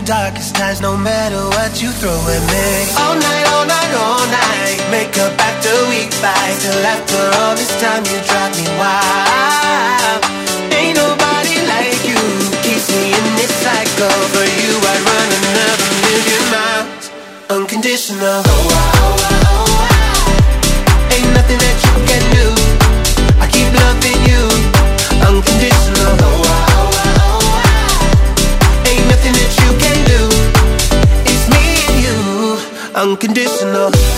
through darkest times, no matter what you throw at me. All night, all night, all night. Make up after week fight. Till after all this time, you drive me wild. Ain't nobody like you. Keeps me in this cycle. For you, I'd run another million miles. Unconditional. Oh, oh, oh, oh, oh. Ain't nothing that you unconditional.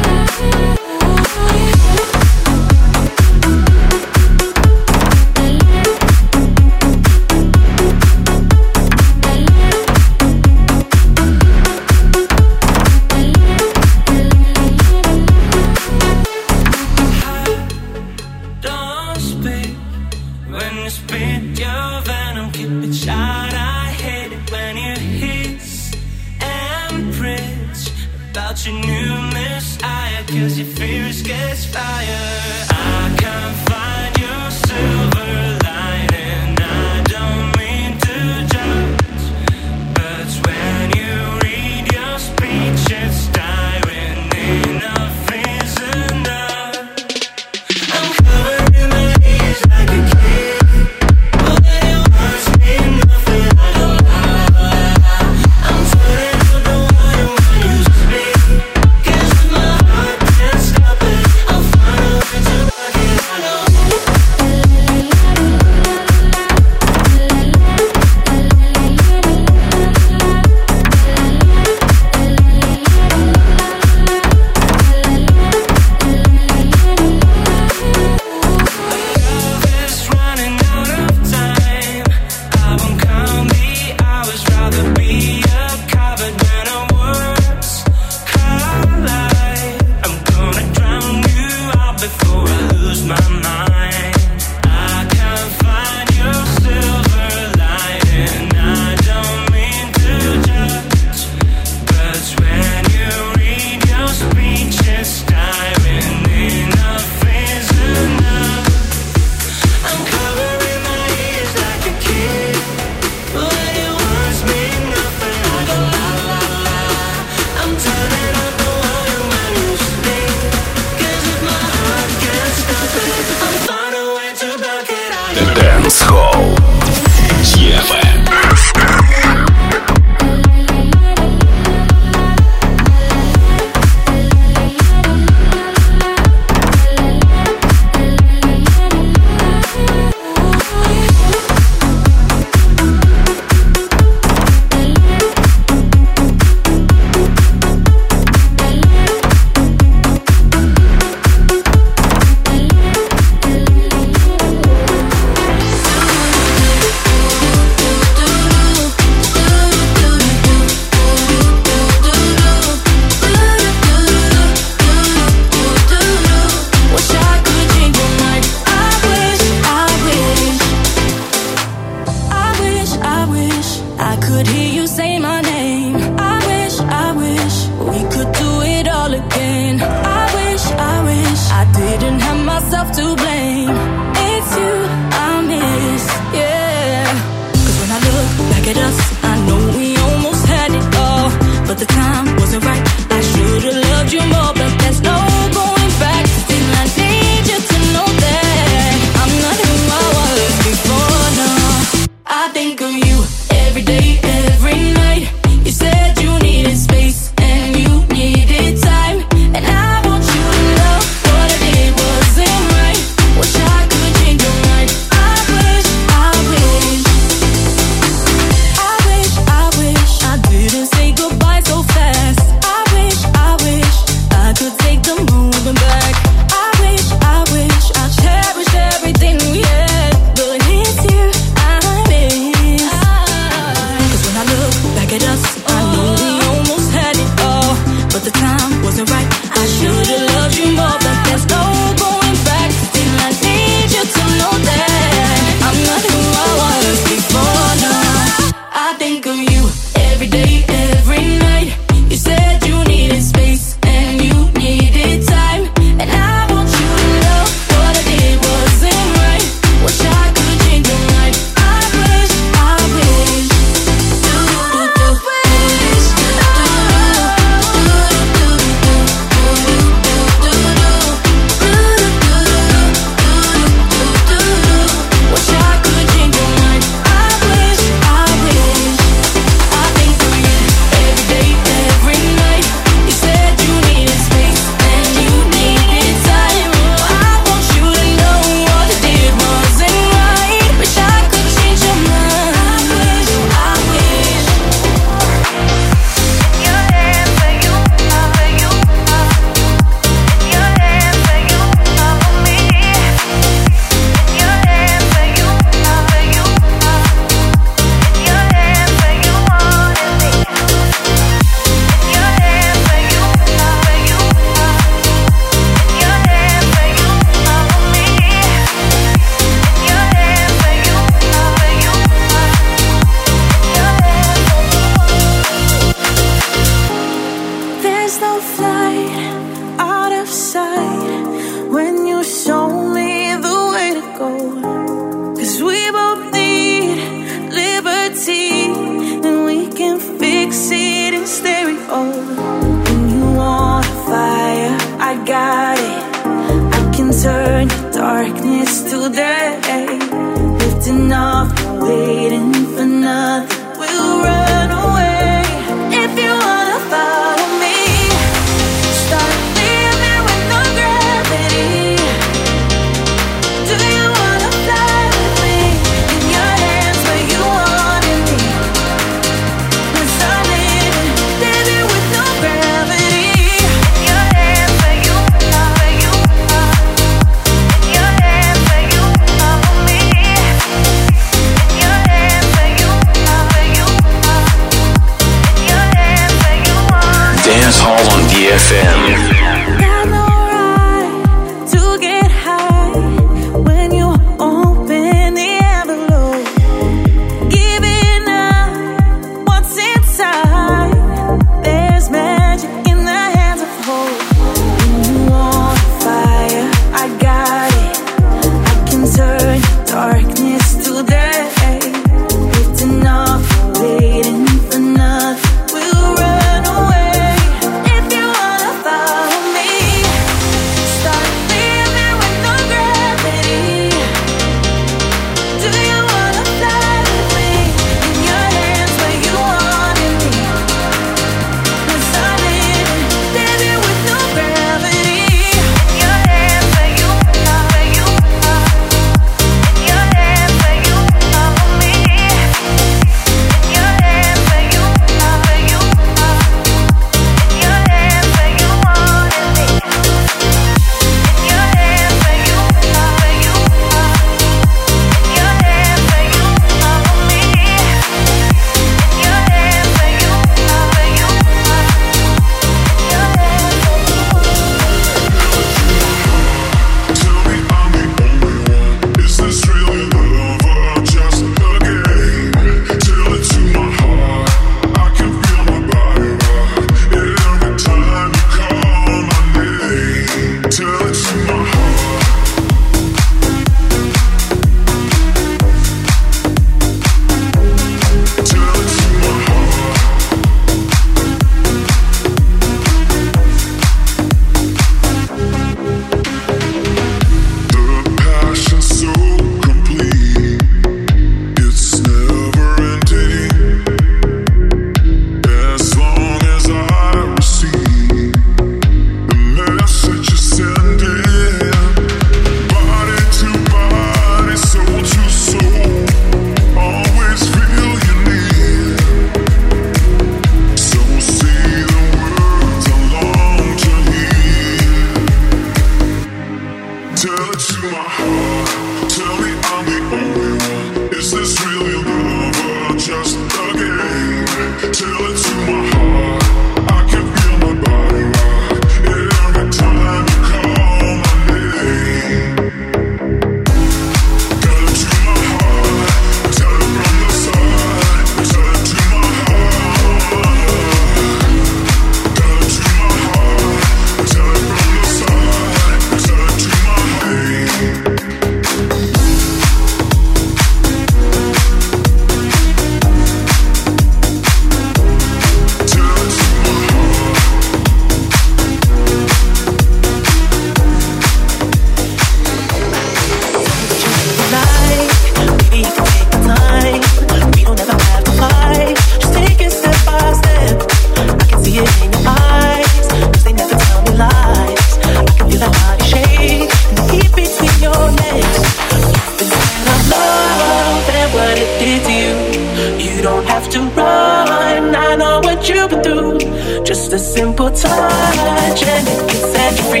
Just a simple touch and it can set free.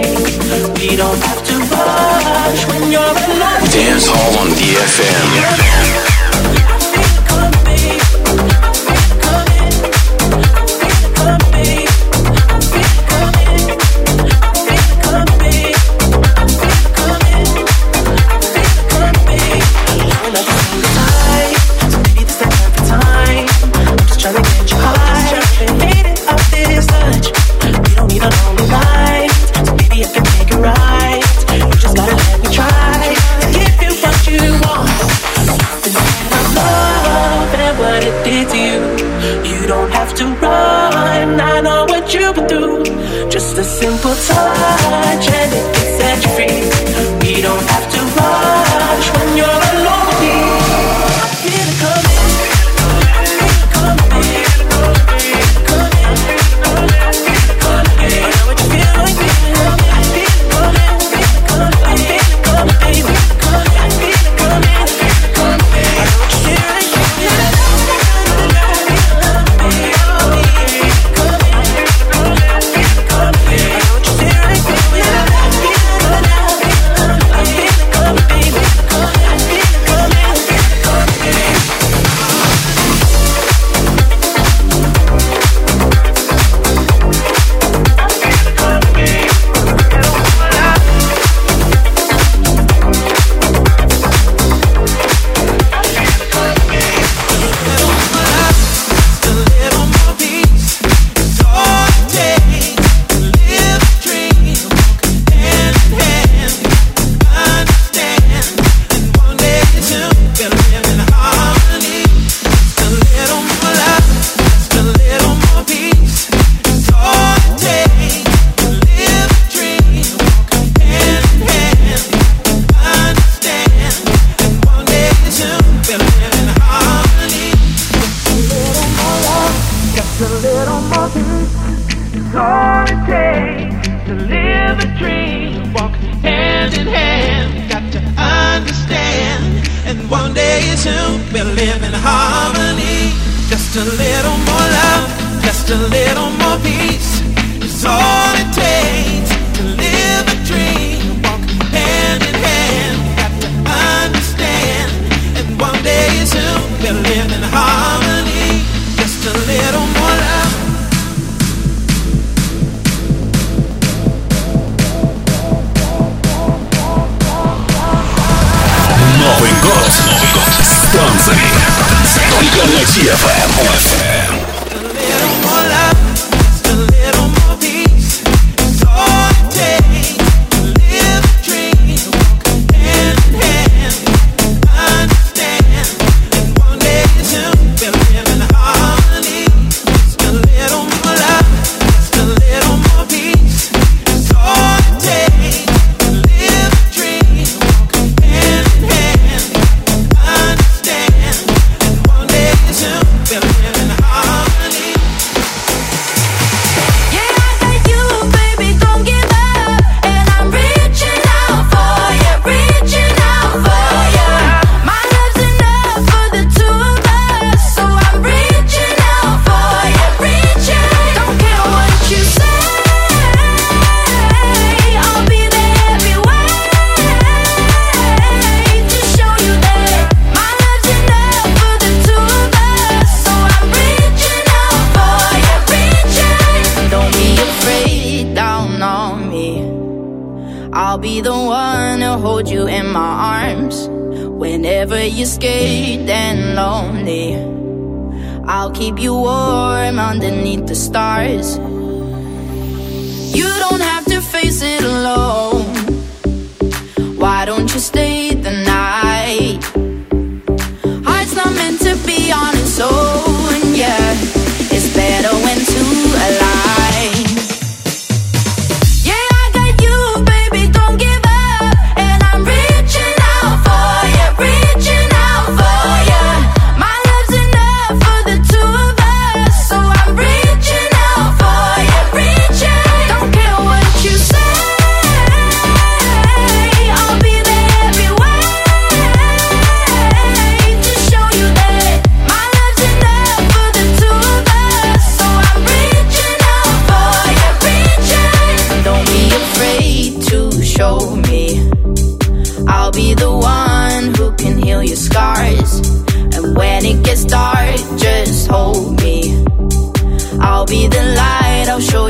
We don't have to rush when you're alone. Dance Hall on DFM.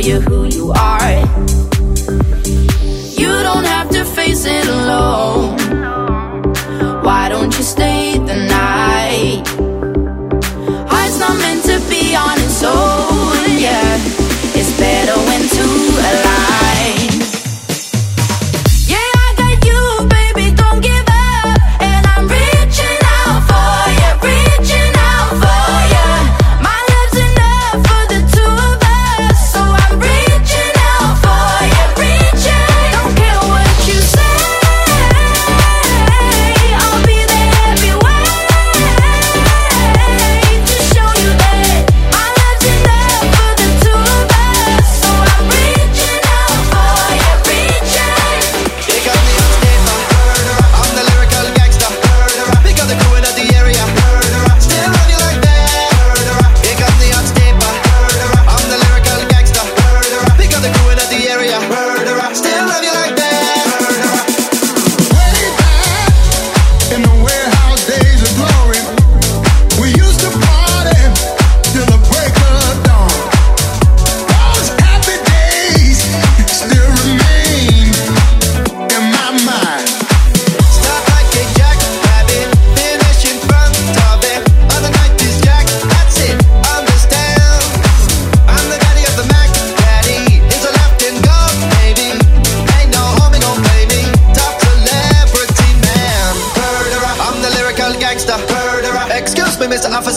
you who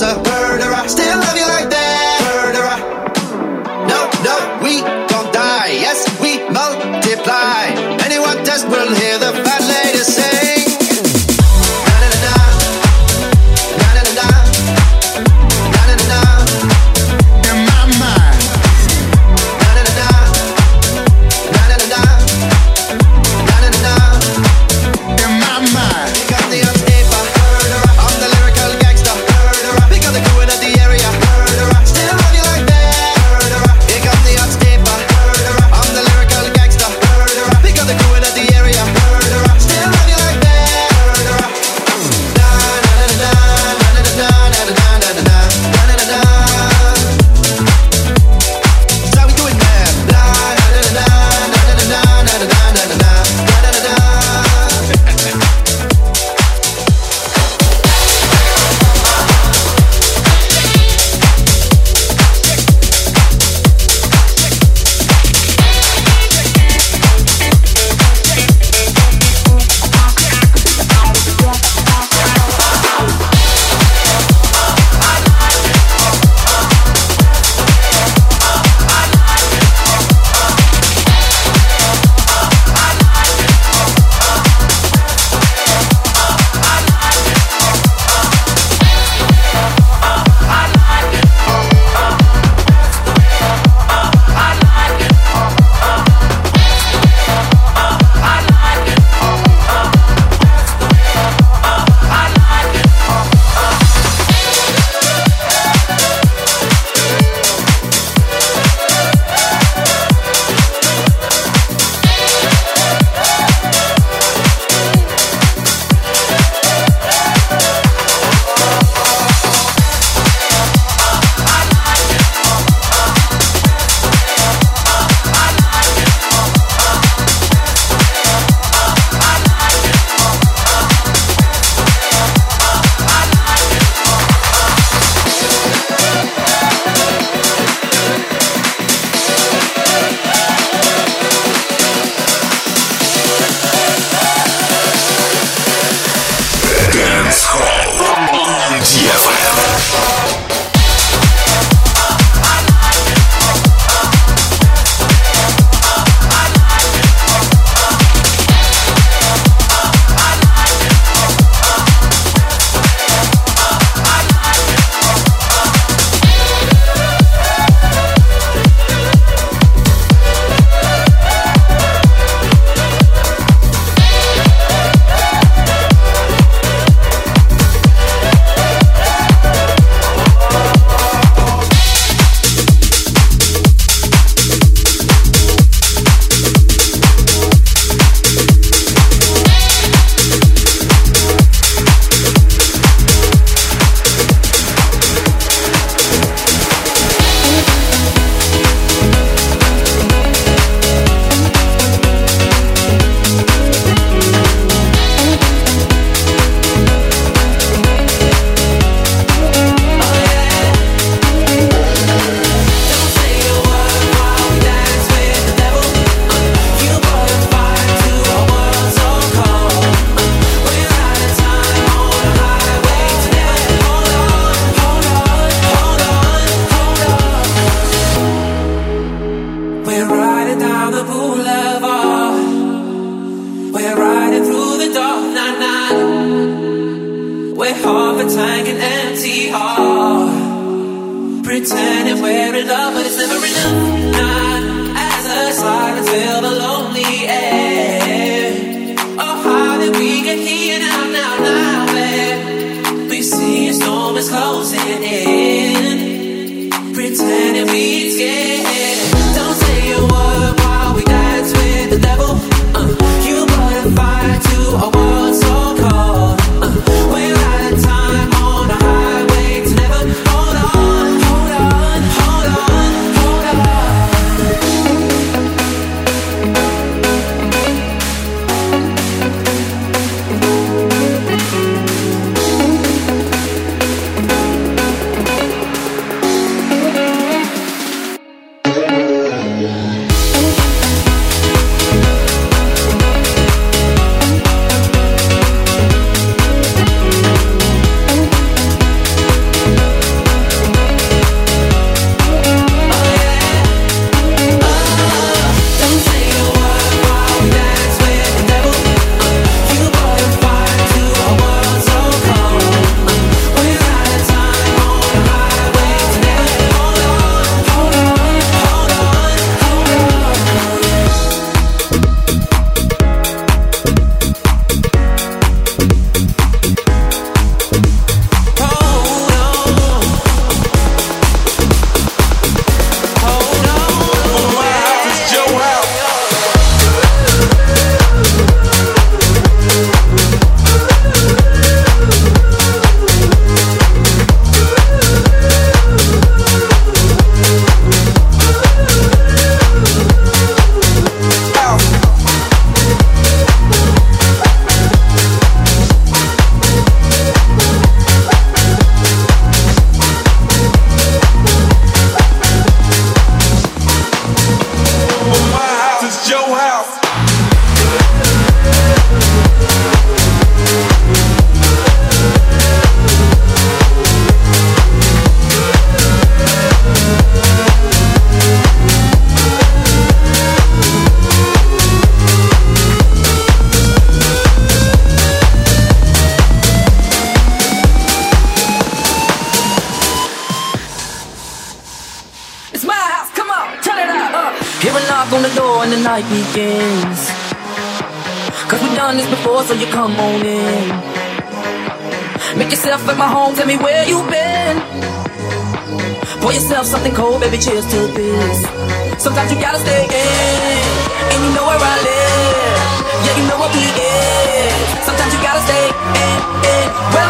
a murderer. Still love you like that, murderer. No, no, we don't die. Yes, we multiply. Anyone test will hit.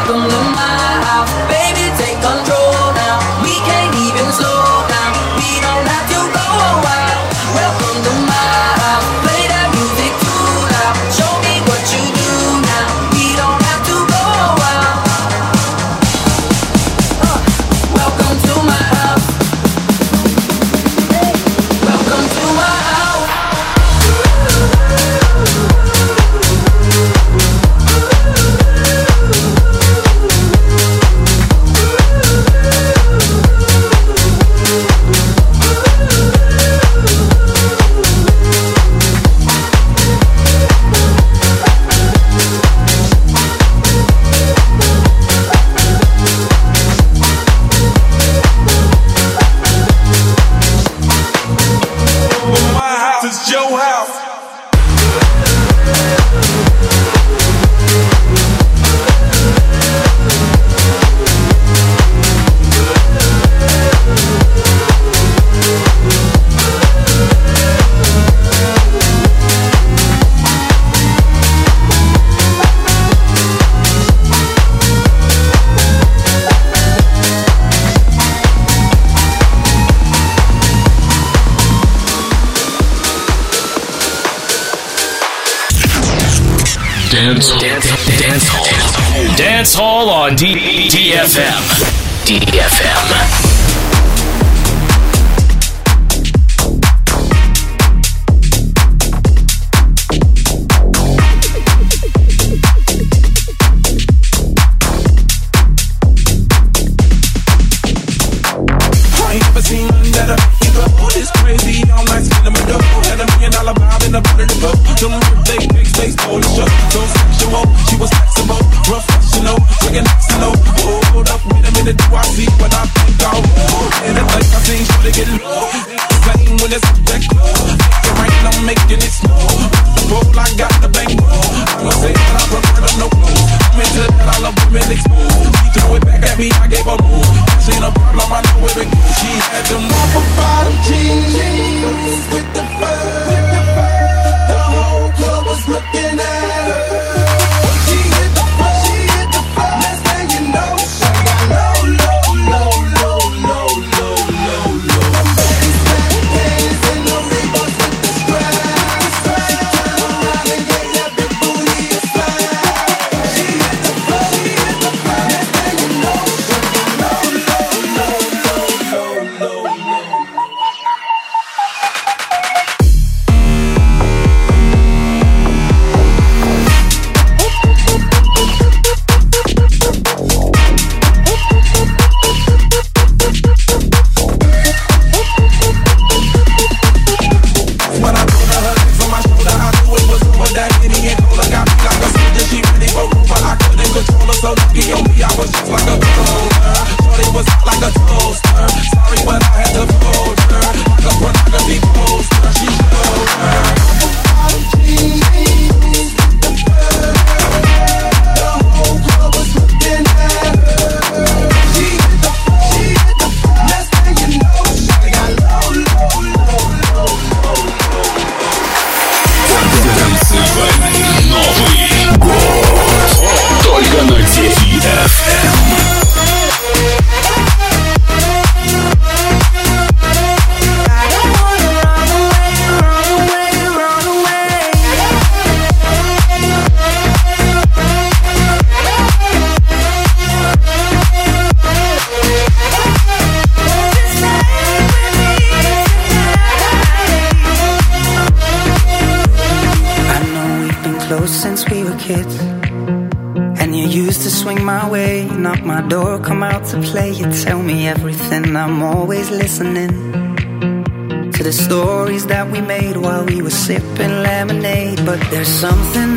In. Welcome something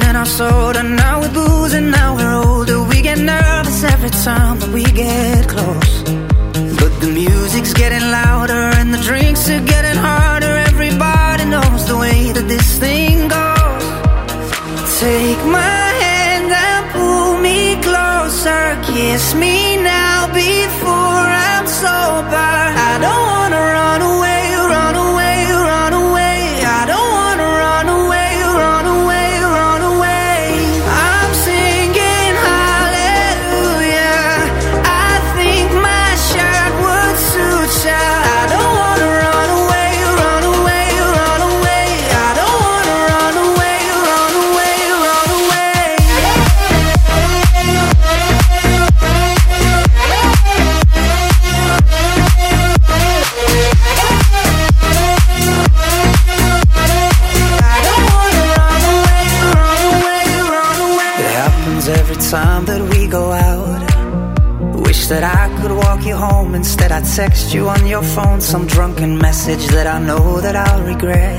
your phone some drunken message that I know that I'll regret.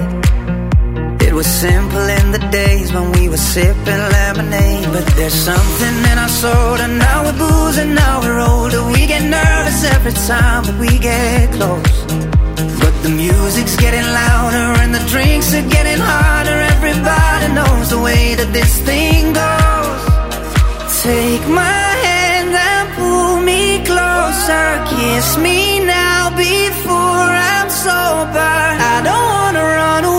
It was simple in the days when we were sipping lemonade, but there's something in our soul, and now we're boozing, now we're older. We get nervous every time that we get close. But the music's getting louder and the drinks are getting harder. Everybody knows the way that this thing goes. Take my closer, kiss me now before I'm sober. I don't wanna run away.